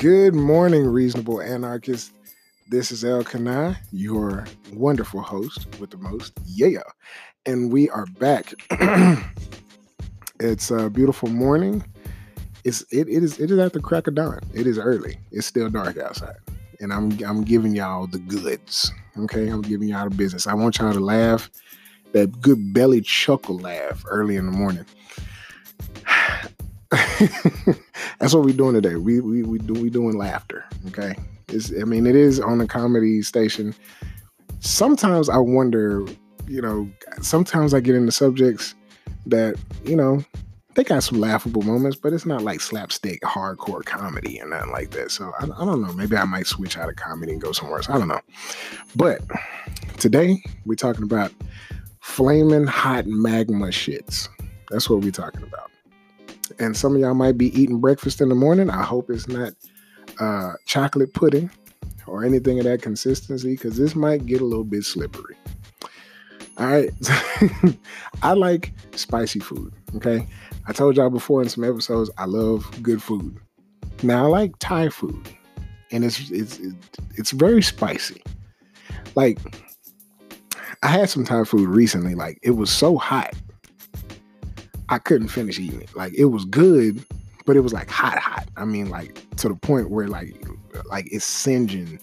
Good morning, reasonable anarchist. This is El Kanai, your wonderful host with the most. Yeah. And we are back. it's a beautiful morning. It's it, it is it is at the crack of dawn. It is early. It's still dark outside. And I'm I'm giving y'all the goods. Okay. I'm giving y'all the business. I want y'all to laugh. That good belly chuckle laugh early in the morning. That's what we're doing today. We we we do we doing laughter. Okay. It's, I mean, it is on a comedy station. Sometimes I wonder, you know, sometimes I get into subjects that, you know, they got some laughable moments, but it's not like slapstick hardcore comedy or nothing like that. So I, I don't know. Maybe I might switch out of comedy and go somewhere else. I don't know. But today we're talking about flaming hot magma shits. That's what we're talking about and some of y'all might be eating breakfast in the morning. I hope it's not uh, chocolate pudding or anything of that consistency because this might get a little bit slippery. All right. I like spicy food. Okay. I told y'all before in some episodes, I love good food. Now I like Thai food, and it's it's it's very spicy. Like I had some Thai food recently. Like it was so hot I couldn't finish eating it. Like it was good, but it was like hot, hot. I mean, like to the point where like like it's singeing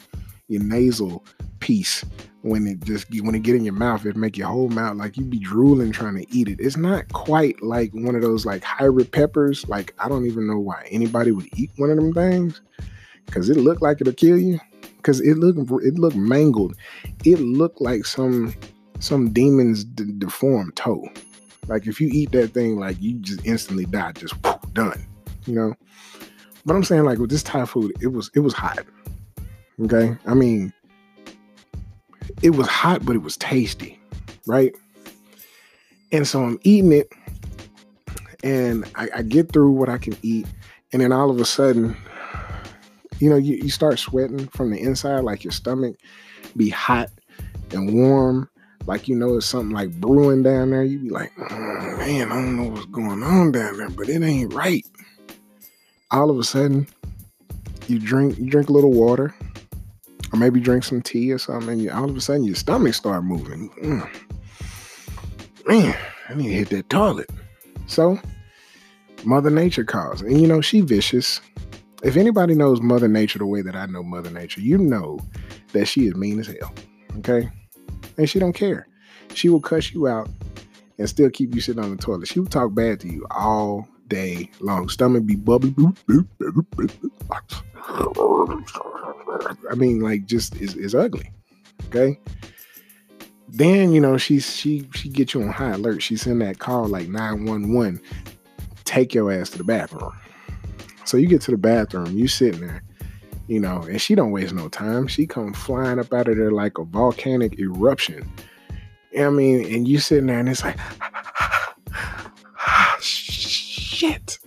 your nasal piece when it just when it get in your mouth, it make your whole mouth like you be drooling trying to eat it. It's not quite like one of those like hybrid peppers. Like I don't even know why anybody would eat one of them things because it looked like it'll kill you. Because it looked it looked mangled. It looked like some some demon's deformed toe. Like if you eat that thing, like you just instantly die, just whoosh, done. You know. But I'm saying like with this Thai food, it was it was hot. Okay, I mean, it was hot, but it was tasty, right? And so I'm eating it, and I, I get through what I can eat, and then all of a sudden, you know, you, you start sweating from the inside, like your stomach be hot and warm like you know it's something like brewing down there, you be like, oh, man, I don't know what's going on down there, but it ain't right. All of a sudden, you drink you drink a little water, or maybe drink some tea or something, and you, all of a sudden your stomach start moving. Mm. Man, I need to hit that toilet. So, Mother Nature calls, and you know she vicious. If anybody knows Mother Nature the way that I know Mother Nature, you know that she is mean as hell. Okay, and she don't care. She will cuss you out and still keep you sitting on the toilet. She will talk bad to you all day long. Stomach be bubbly. I mean, like, just is is ugly. Okay. Then you know she she she get you on high alert. She send that call like nine one one. Take your ass to the bathroom. So you get to the bathroom. You sitting there you know, and she don't waste no time. She come flying up out of there like a volcanic eruption. I mean, and you sitting there and it's like, shit.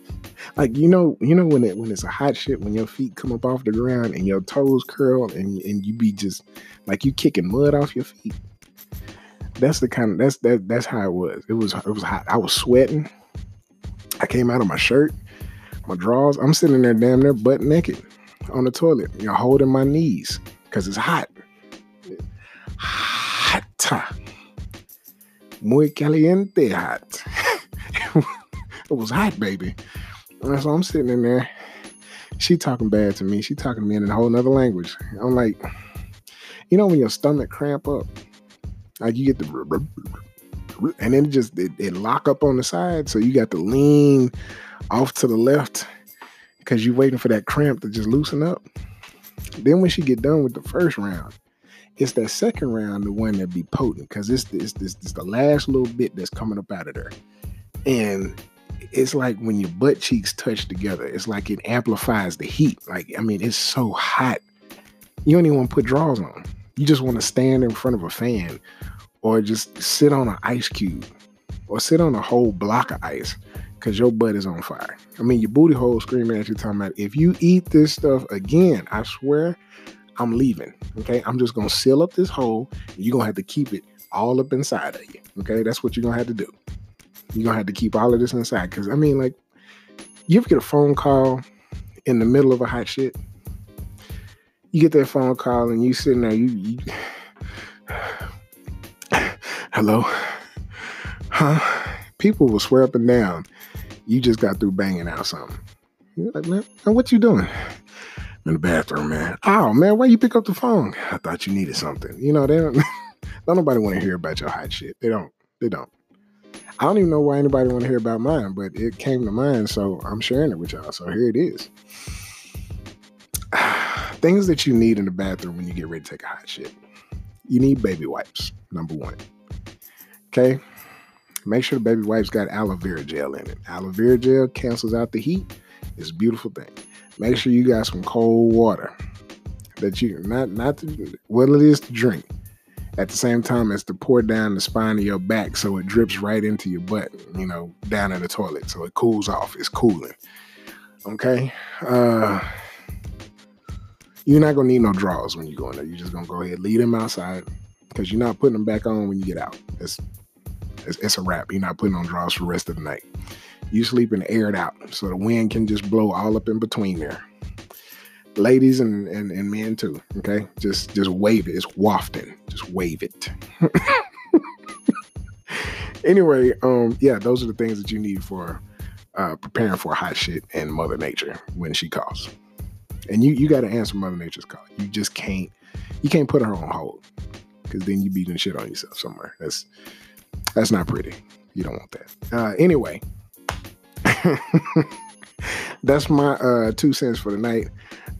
Like you know, you know when it when it's a hot shit when your feet come up off the ground and your toes curl and and you be just like you kicking mud off your feet. That's the kind of that's that that's how it was. It was it was hot. I was sweating. I came out of my shirt, my drawers. I'm sitting there damn near butt naked on the toilet, you know, holding my knees because it's hot. Hot. Muy caliente hot. it was hot, baby. And so I'm sitting in there. She talking bad to me. She talking to me in a whole nother language. I'm like, you know, when your stomach cramp up, like you get the and then it just it, it lock up on the side, so you got to lean off to the left because you're waiting for that cramp to just loosen up. Then when she get done with the first round, it's that second round, the one that be potent, because it's this this this the last little bit that's coming up out of there. And it's like when your butt cheeks touch together, it's like it amplifies the heat. Like, I mean, it's so hot. You don't even want to put drawers on. You just want to stand in front of a fan or just sit on an ice cube or sit on a whole block of ice because your butt is on fire. I mean, your booty hole screaming at you, talking about if you eat this stuff again, I swear I'm leaving. Okay. I'm just to seal up this hole. you're to have to keep it all up inside of you. Okay. That's what you're to have to do. You're to have to keep all of this inside. Because, I mean, like, you ever get a phone call in the middle of a hot shit you get that phone call and you sitting there, you, you hello, huh? People will swear up and down. You just got through banging out something. You're like, man, what you doing? in the bathroom, man. Oh man, why you pick up the phone? I thought you needed something. You know, they don't don't nobody want to hear about your hot shit. They don't. They don't. I don't even know why anybody want to hear about mine, but it came to mind, so I'm sharing it with y'all. So here it is. Things that you need in the bathroom when you get ready to take a hot shit. You need baby wipes, number one. Okay. Make sure the baby wipes got aloe vera gel in it. Aloe vera gel cancels out the heat. It's a beautiful thing. Make sure you got some cold water that you not not to, what it is to drink at the same time as to pour down the spine of your back so it drips right into your butt, you know, down in the toilet. So it cools off. It's cooling. Okay. Uh you're not gonna need no drawers when you go in there. You're just gonna go ahead leave them outside because you're not putting them back on when you get out. It's it's, it's a wrap. You're not putting on drawers for the rest of the night. You sleep and air it out so the wind can just blow all up in between there ladies and, and, and men too. Okay, just just wave it. It's wafting. Just wave it. anyway, um, yeah, those are the things that you need for uh, preparing for hot shit and Mother Nature when she calls. And you you got to answer Mother Nature's call. You just can't you can't put her on hold because then you beating shit on yourself somewhere. That's that's not pretty. You don't want that. Uh, anyway, that's my uh, two cents for the night.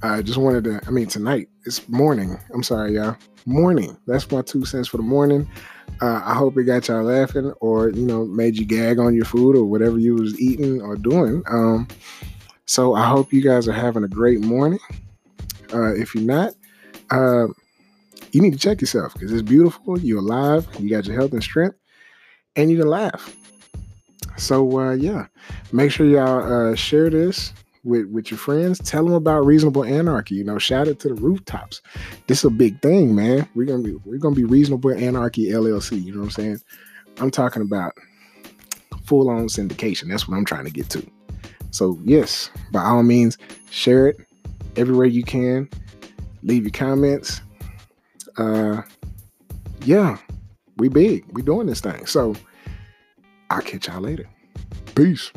I just wanted to, I mean, tonight, it's morning. I'm sorry, y'all. Morning. That's my two cents for the morning. Uh, I hope it got y'all laughing or, you know, made you gag on your food or whatever you was eating or doing. Um, so I hope you guys are having a great morning. Uh, if you're not, uh, you need to check yourself because it's beautiful. You're alive. You got your health and strength, and you can laugh. So uh, yeah, make sure y'all uh, share this with with your friends. Tell them about reasonable anarchy. You know, shout it to the rooftops. This is a big thing, man. We're gonna be we're gonna be reasonable anarchy LLC. You know what I'm saying? I'm talking about full on syndication. That's what I'm trying to get to. So yes, by all means, share it everywhere you can. Leave your comments. Uh, yeah, we big. We doing this thing. So I'll catch y'all later. Peace.